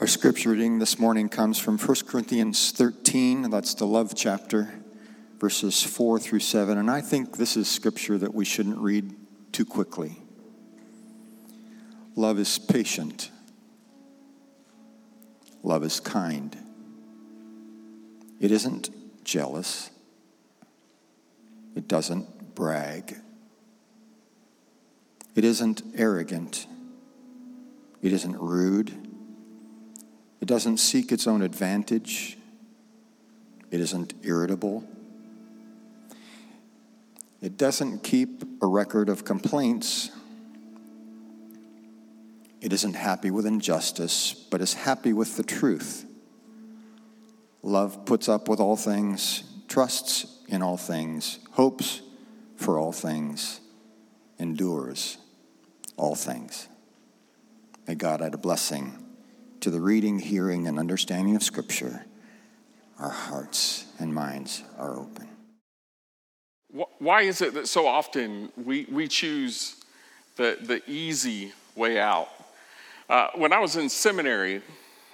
Our scripture reading this morning comes from 1 Corinthians 13, that's the love chapter, verses 4 through 7. And I think this is scripture that we shouldn't read too quickly. Love is patient, love is kind. It isn't jealous, it doesn't brag, it isn't arrogant, it isn't rude. It doesn't seek its own advantage. It isn't irritable. It doesn't keep a record of complaints. It isn't happy with injustice, but is happy with the truth. Love puts up with all things, trusts in all things, hopes for all things, endures all things. May God add a blessing to the reading, hearing, and understanding of Scripture, our hearts and minds are open. Why is it that so often we, we choose the, the easy way out? Uh, when I was in seminary,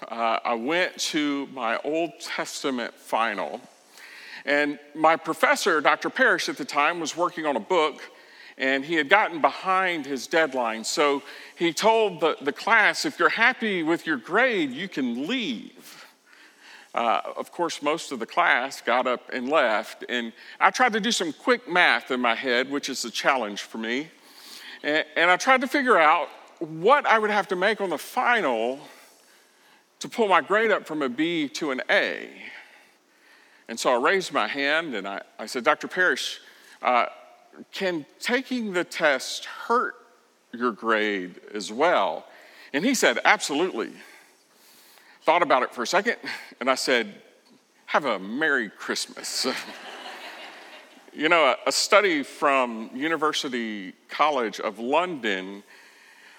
uh, I went to my Old Testament final, and my professor, Dr. Parrish, at the time, was working on a book and he had gotten behind his deadline. So he told the, the class, if you're happy with your grade, you can leave. Uh, of course, most of the class got up and left. And I tried to do some quick math in my head, which is a challenge for me. And, and I tried to figure out what I would have to make on the final to pull my grade up from a B to an A. And so I raised my hand and I, I said, Dr. Parrish, uh, can taking the test hurt your grade as well? And he said, Absolutely. Thought about it for a second, and I said, Have a Merry Christmas. you know, a, a, study from University College of London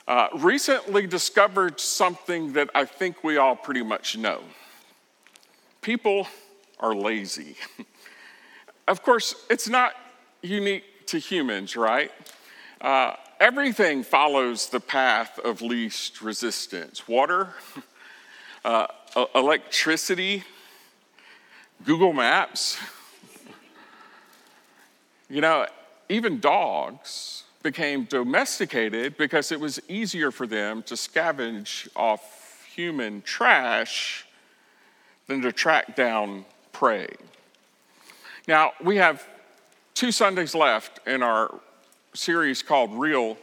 uh, recently discovered something that I think we all pretty much know. People are lazy. of course, it's not unique to humans, right? Uh, everything follows the path of least resistance water, uh, electricity, Google Maps. You know, even dogs became domesticated because it was easier for them to scavenge off human trash than to track down prey. Now, we have two Sundays left in our series called Real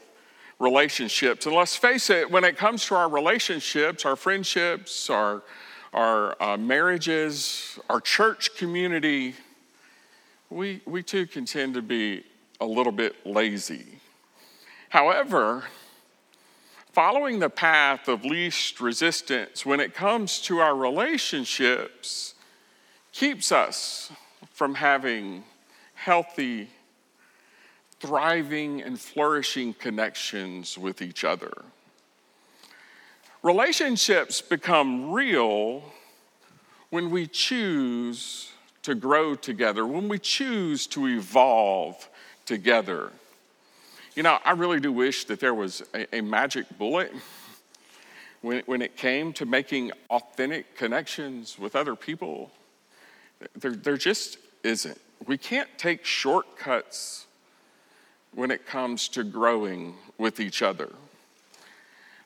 Relationships. And let's face it, when it comes to our relationships, our friendships, our, our uh, marriages, our church community, we, we too can tend to be a little bit lazy. However, following the path of least resistance when it comes to our relationships keeps us from having healthy, thriving, and flourishing connections with each other. Relationships become real when we choose to grow together, when we choose to evolve together. You know, I really do wish that there was a, a magic bullet when, when it came to making authentic connections with other people. There, there just isn't. We can't take shortcuts when it comes to growing with each other.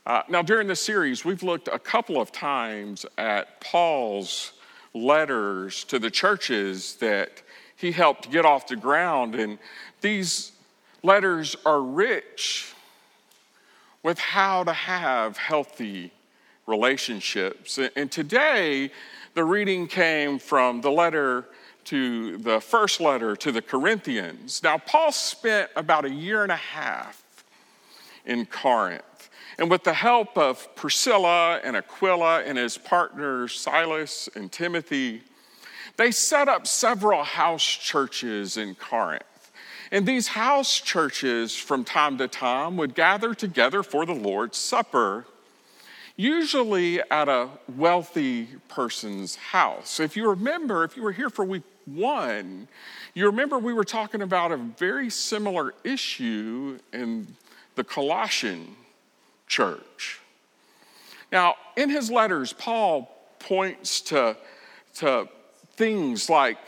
Uh, now, during this series, we've looked a couple of times at Paul's letters to the churches that he helped get off the ground, and these letters are rich with how to have healthy relationships. And today, the reading came from the letter to the first letter to the Corinthians. Now, Paul spent about a year and a half in Corinth. And with the help of Priscilla and Aquila and his partners Silas and Timothy, they set up several house churches in Corinth. And these house churches, from time to time, would gather together for the Lord's Supper, usually at a wealthy person's house. If you remember, if you were here for week 1, you remember we were talking about a very similar issue in the Colossian church. Now, in his letters, Paul points to, to things like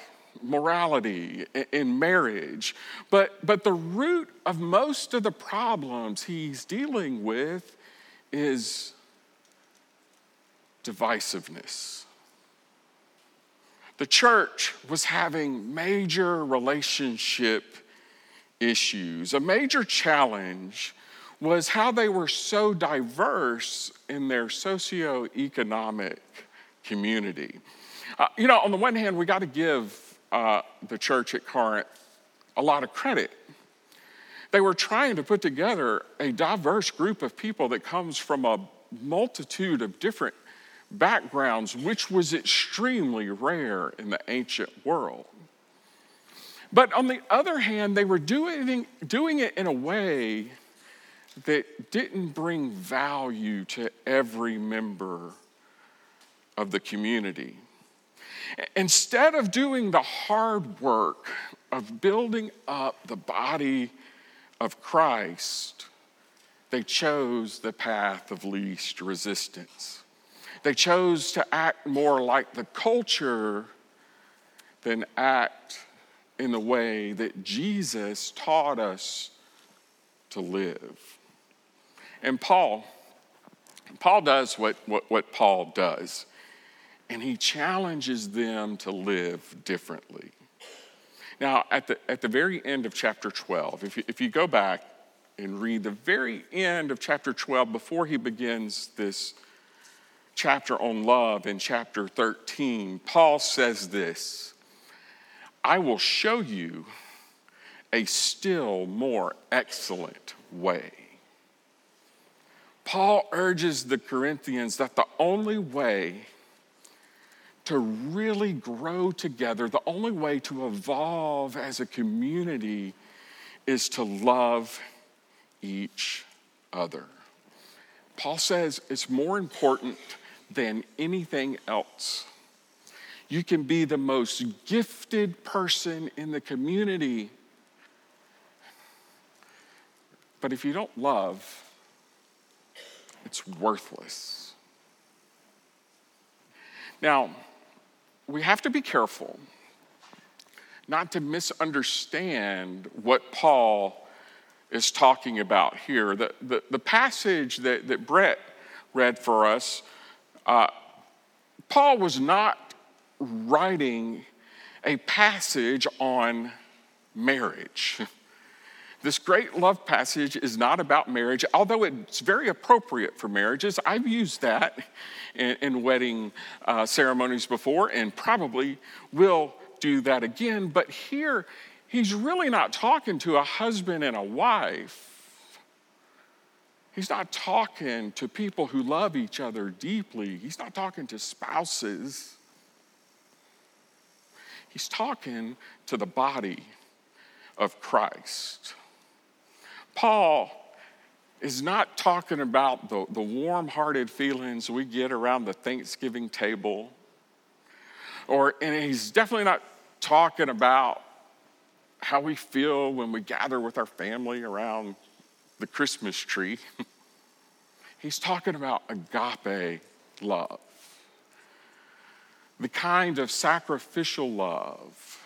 morality in marriage, but, but the root of most of the problems he's dealing with is divisiveness. The church was having major relationship issues. A major challenge was how they were so diverse in their socioeconomic community. Uh, you know, on the one hand, we got to give uh, the church at Corinth a lot of credit. They were trying to put together a diverse group of people that comes from a multitude of different backgrounds, which was extremely rare in the ancient world. But on the other hand, they were doing, doing it in a way that didn't bring value to every member of the community. Instead of doing the hard work of building up the body of Christ, they chose the path of least resistance. They chose to act more like the culture than act in the way that Jesus taught us to live. And Paul, Paul does what, what, what Paul does, and he challenges them to live differently. Now, at the, at the very end of chapter 12, if you, if you go back and read the very end of chapter 12 before he begins this chapter on love in chapter 13, Paul says this I will show you a still more excellent way. Paul urges the Corinthians that the only way to really grow together, the only way to evolve as a community is to love each other. Paul says it's more important than anything else. You can be the most gifted person in the community, but if you don't love, it's worthless. Now, we have to be careful not to misunderstand what Paul is talking about here. The, the, the passage that, that Brett read for us, uh, Paul was not writing a passage on marriage. This great love passage is not about marriage, although it's very appropriate for marriages. I've used that in, in wedding uh, ceremonies before and probably will do that again. But here, he's really not talking to a husband and a wife. He's not talking to people who love each other deeply. He's not talking to spouses. He's talking to the body of Christ. Paul is not talking about the, the warm hearted feelings we get around the Thanksgiving table, or, and he's definitely not talking about how we feel when we gather with our family around the Christmas tree. he's talking about agape love, the kind of sacrificial love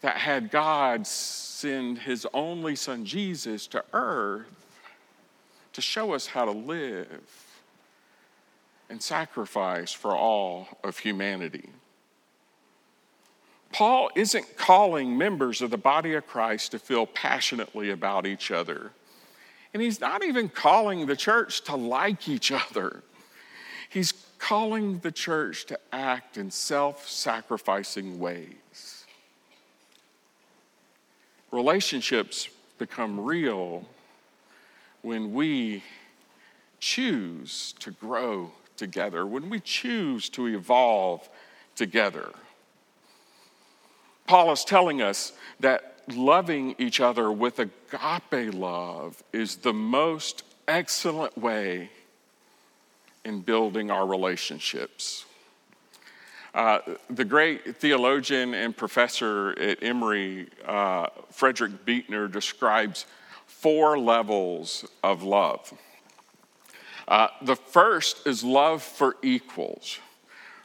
that had God send his only son Jesus to earth to show us how to live and sacrifice for all of humanity. Paul isn't calling members of the body of Christ to feel passionately about each other. And he's not even calling the church to like each other. He's calling the church to act in self sacrificing ways. Relationships become real when we choose to grow together, when we choose to evolve together. Paul is telling us that loving each other with agape love is the most excellent way in building our relationships. Uh, the great theologian and professor at Emory, uh, Frederick Buechner, describes four levels of love. Uh, the first is love for equals,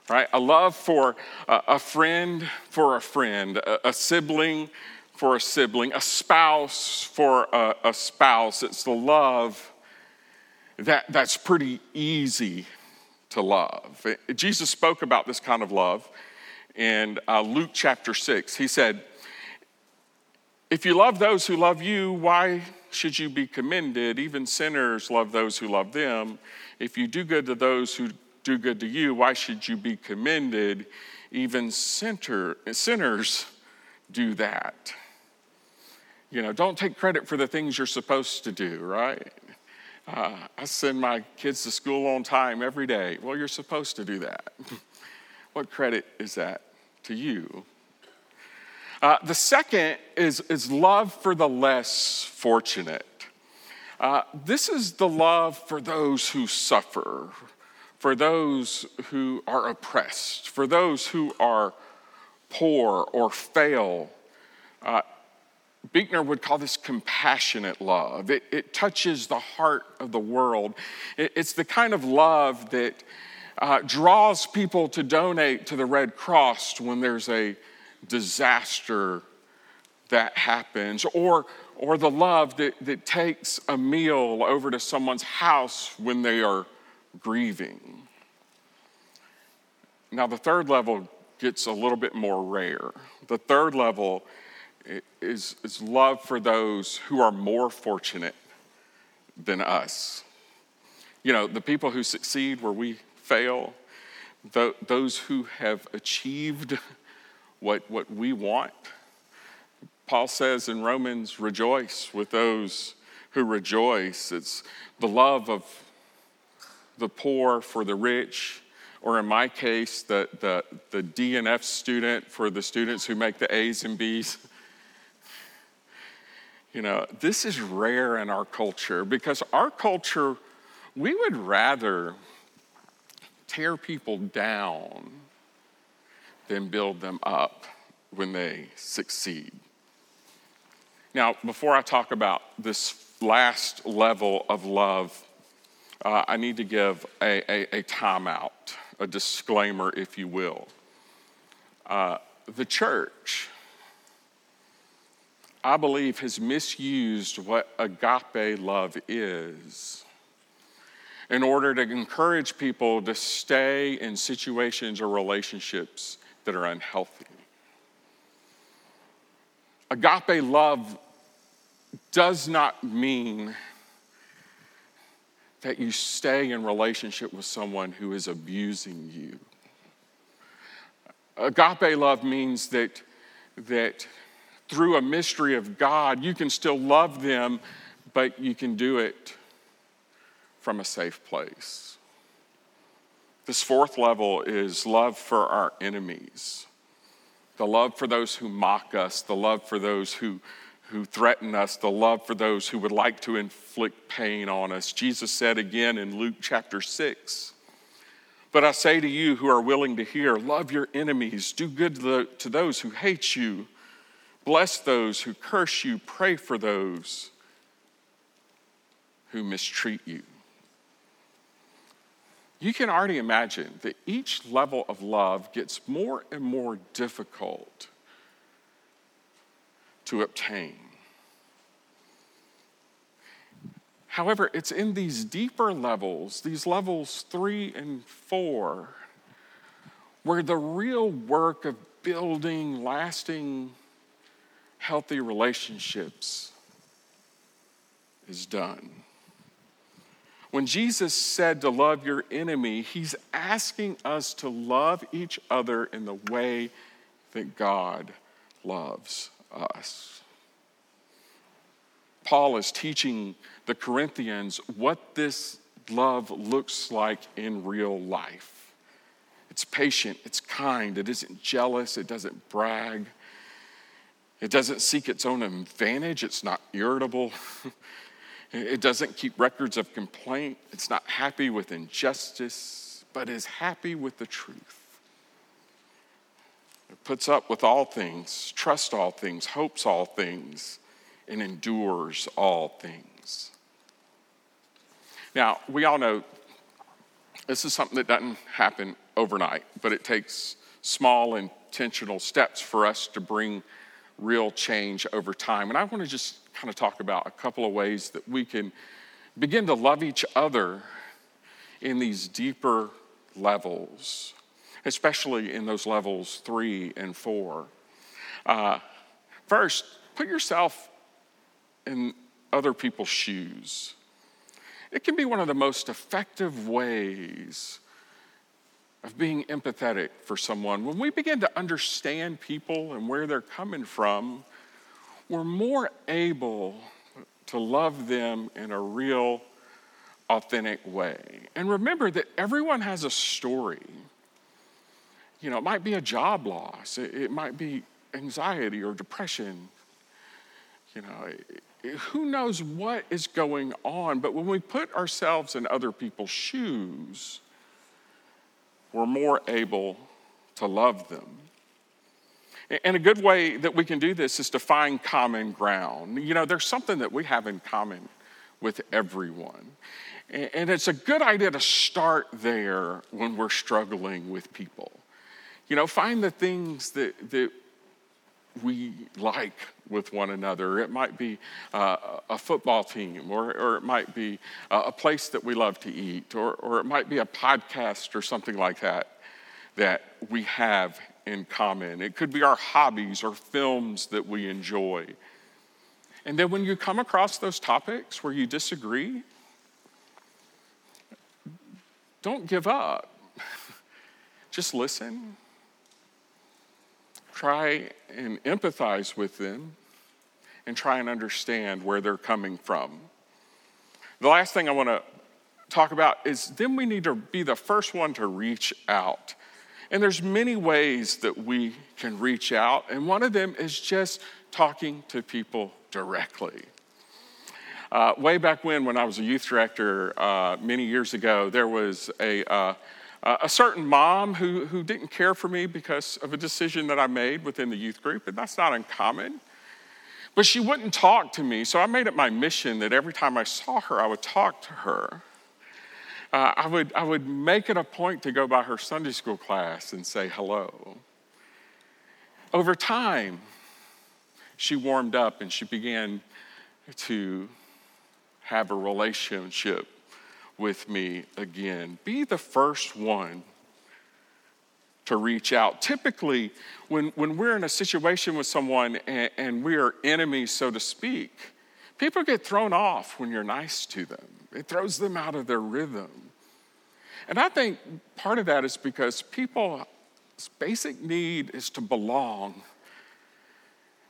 right? A love for a, friend for a friend, a, a, sibling for a sibling, a spouse for a, a spouse. It's the love that, that's pretty easy to love. Jesus spoke about this kind of love in uh, Luke chapter 6. He said, If you love those who love you, why should you be commended? Even sinners love those who love them. If you do good to those who do good to you, why should you be commended? Even center, sinners do that. You know, don't take credit for the things you're supposed to do, right? Uh, I send my kids to school on time every day. Well, you're supposed to do that. what credit is that to you? Uh, the second is, is love for the less fortunate. Uh, this is the love for those who suffer, for those who are oppressed, for those who are poor or fail. Uh, Buechner would call this compassionate love. It, it, touches the heart of the world. It, it's the kind of love that uh, draws people to donate to the Red Cross when there's a disaster that happens, or, or the love that, that takes a meal over to someone's house when they are grieving. Now, the third level gets a little bit more rare. The third level is, is love for those who are more fortunate than us. You know, the people who succeed where we fail, the, those who have achieved what, what we want. Paul says in Romans, rejoice with those who rejoice. It's the love of the poor for the rich, or in my case, the, the, the DNF student for the students who make the A's and B's. You know, this is rare in our culture because our culture, we would rather tear people down than build them up when they succeed. Now, before I talk about this last level of love, uh, I need to give a, a, a, timeout, a disclaimer, if you will. Uh, the church I believe, has misused what agape love is in order to encourage people to stay in situations or relationships that are unhealthy. Agape love does not mean that you stay in relationship with someone who is abusing you. Agape love means that, that through a mystery of God, you can still love them, but you can do it from a safe place. This fourth level is love for our enemies, the love for those who mock us, the love for those who, who threaten us, the love for those who would like to inflict pain on us. Jesus said again in Luke chapter 6 But I say to you who are willing to hear, love your enemies, do good to, the, to those who hate you Bless those who curse you, pray for those who mistreat you. You can already imagine that each level of love gets more and more difficult to obtain. However, it's in these deeper levels, these levels three and four, where the real work of building lasting healthy relationships is done. When Jesus said to love your enemy, he's asking us to love each other in the way that God loves us. Paul is teaching the Corinthians what this love looks like in real life. It's patient, it's kind, it isn't jealous, it doesn't brag, it doesn't seek its own advantage, it's not irritable. it doesn't keep records of complaint, it's not happy with injustice, but is happy with the truth. Puts up with all things, trusts all things, hopes all things, and endures all things. Now, we all know this is something that doesn't happen overnight, but it takes small intentional steps for us to bring real change over time. And I want to just kind of talk about a couple of ways that we can begin to love each other in these deeper levels, especially in those levels three and four. Uh, first, put yourself in other people's shoes. It can be one of the most effective ways of being empathetic for someone. When we begin to understand people and where they're coming from, we're more able to love them in a real, authentic way. And remember that everyone has a story. You know, it might be a job loss, it, might be anxiety or depression. You know, who knows what is going on, but when we put ourselves in other people's shoes, we're more able to love them. And a good way that we can do this is to find common ground. You know, there's something that we have in common with everyone. And it's a good idea to start there when we're struggling with people. You know, find the things that, that we like with one another. It might be uh, a football team, or, or it might be a place that we love to eat, or, or it might be a podcast or something like that that we have in common. It could be our hobbies or films that we enjoy. And then when you come across those topics where you disagree, don't give up. Just listen try and empathize with them and try and understand where they're coming from. The last thing I want to talk about is then we need to be the first one to reach out. And there's many ways that we can reach out, and one of them is just talking to people directly. Uh, way back when, when I was a youth director uh, many years ago, there was a uh, uh, a certain mom who, who didn't care for me because of a decision that I made within the youth group, and that's not uncommon. But she wouldn't talk to me, so I made it my mission that every time I saw her, I would talk to her. Uh, I, would, I would make it a point to go by her Sunday school class and say hello. Over time, she warmed up and she began to have a relationship with me again. Be the first one to reach out. Typically, when, when we're in a situation with someone and, and we are enemies, so to speak, people get thrown off when you're nice to them. It throws them out of their rhythm. And I think part of that is because people's basic need is to belong,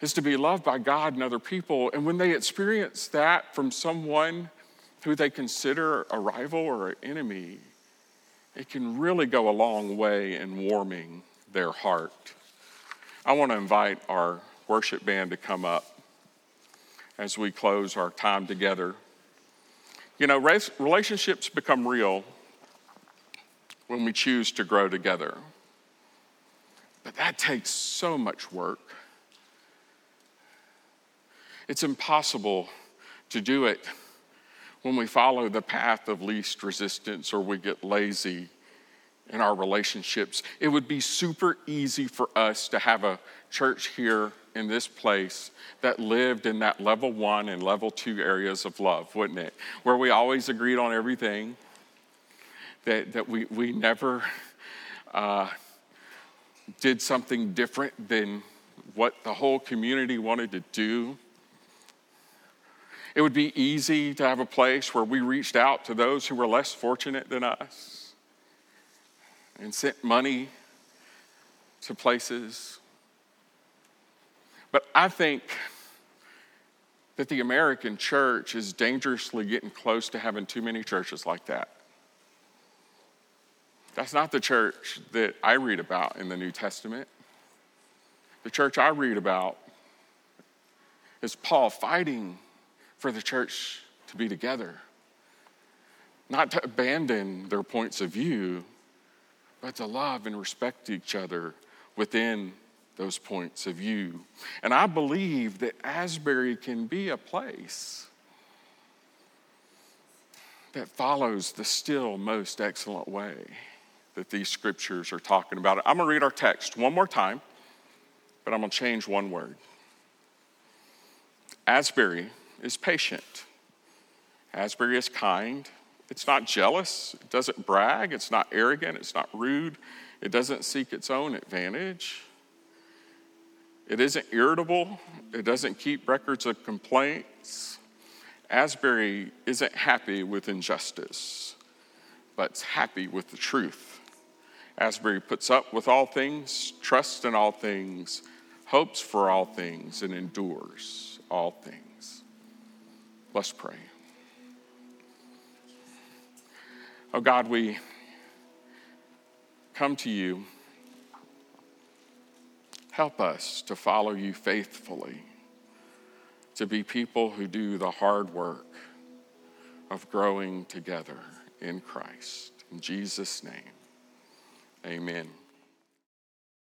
is to be loved by God and other people. And when they experience that from someone who they consider a rival or an enemy, it can really go a long way in warming their heart. I want to invite our worship band to come up as we close our time together. You know, relationships become real when we choose to grow together. But that takes so much work. It's impossible to do it when we follow the path of least resistance or we get lazy in our relationships. It would be super easy for us to have a church here in this place that lived in that level one and level two areas of love, wouldn't it? Where we always agreed on everything, that, that we, we never uh, did something different than what the whole community wanted to do. It would be easy to have a place where we reached out to those who were less fortunate than us and sent money to places. But I think that the American church is dangerously getting close to having too many churches like that. That's not the church that I read about in the New Testament. The church I read about is Paul fighting for the church to be together, not to abandon their points of view, but to love and respect each other within those points of view. And I believe that Asbury can be a place that follows the still most excellent way that these scriptures are talking about. I'm going to read our text one more time, but I'm going to change one word. Asbury is patient. Asbury is kind. It's not jealous. It doesn't brag. It's not arrogant. It's not rude. It doesn't seek its own advantage. It isn't irritable. It doesn't keep records of complaints. Asbury isn't happy with injustice, but it's happy with the truth. Asbury puts up with all things, trusts in all things, hopes for all things, and endures all things. Let's pray. Oh God, we come to you. Help us to follow you faithfully, to be people who do the hard work of growing together in Christ. In Jesus' name, amen.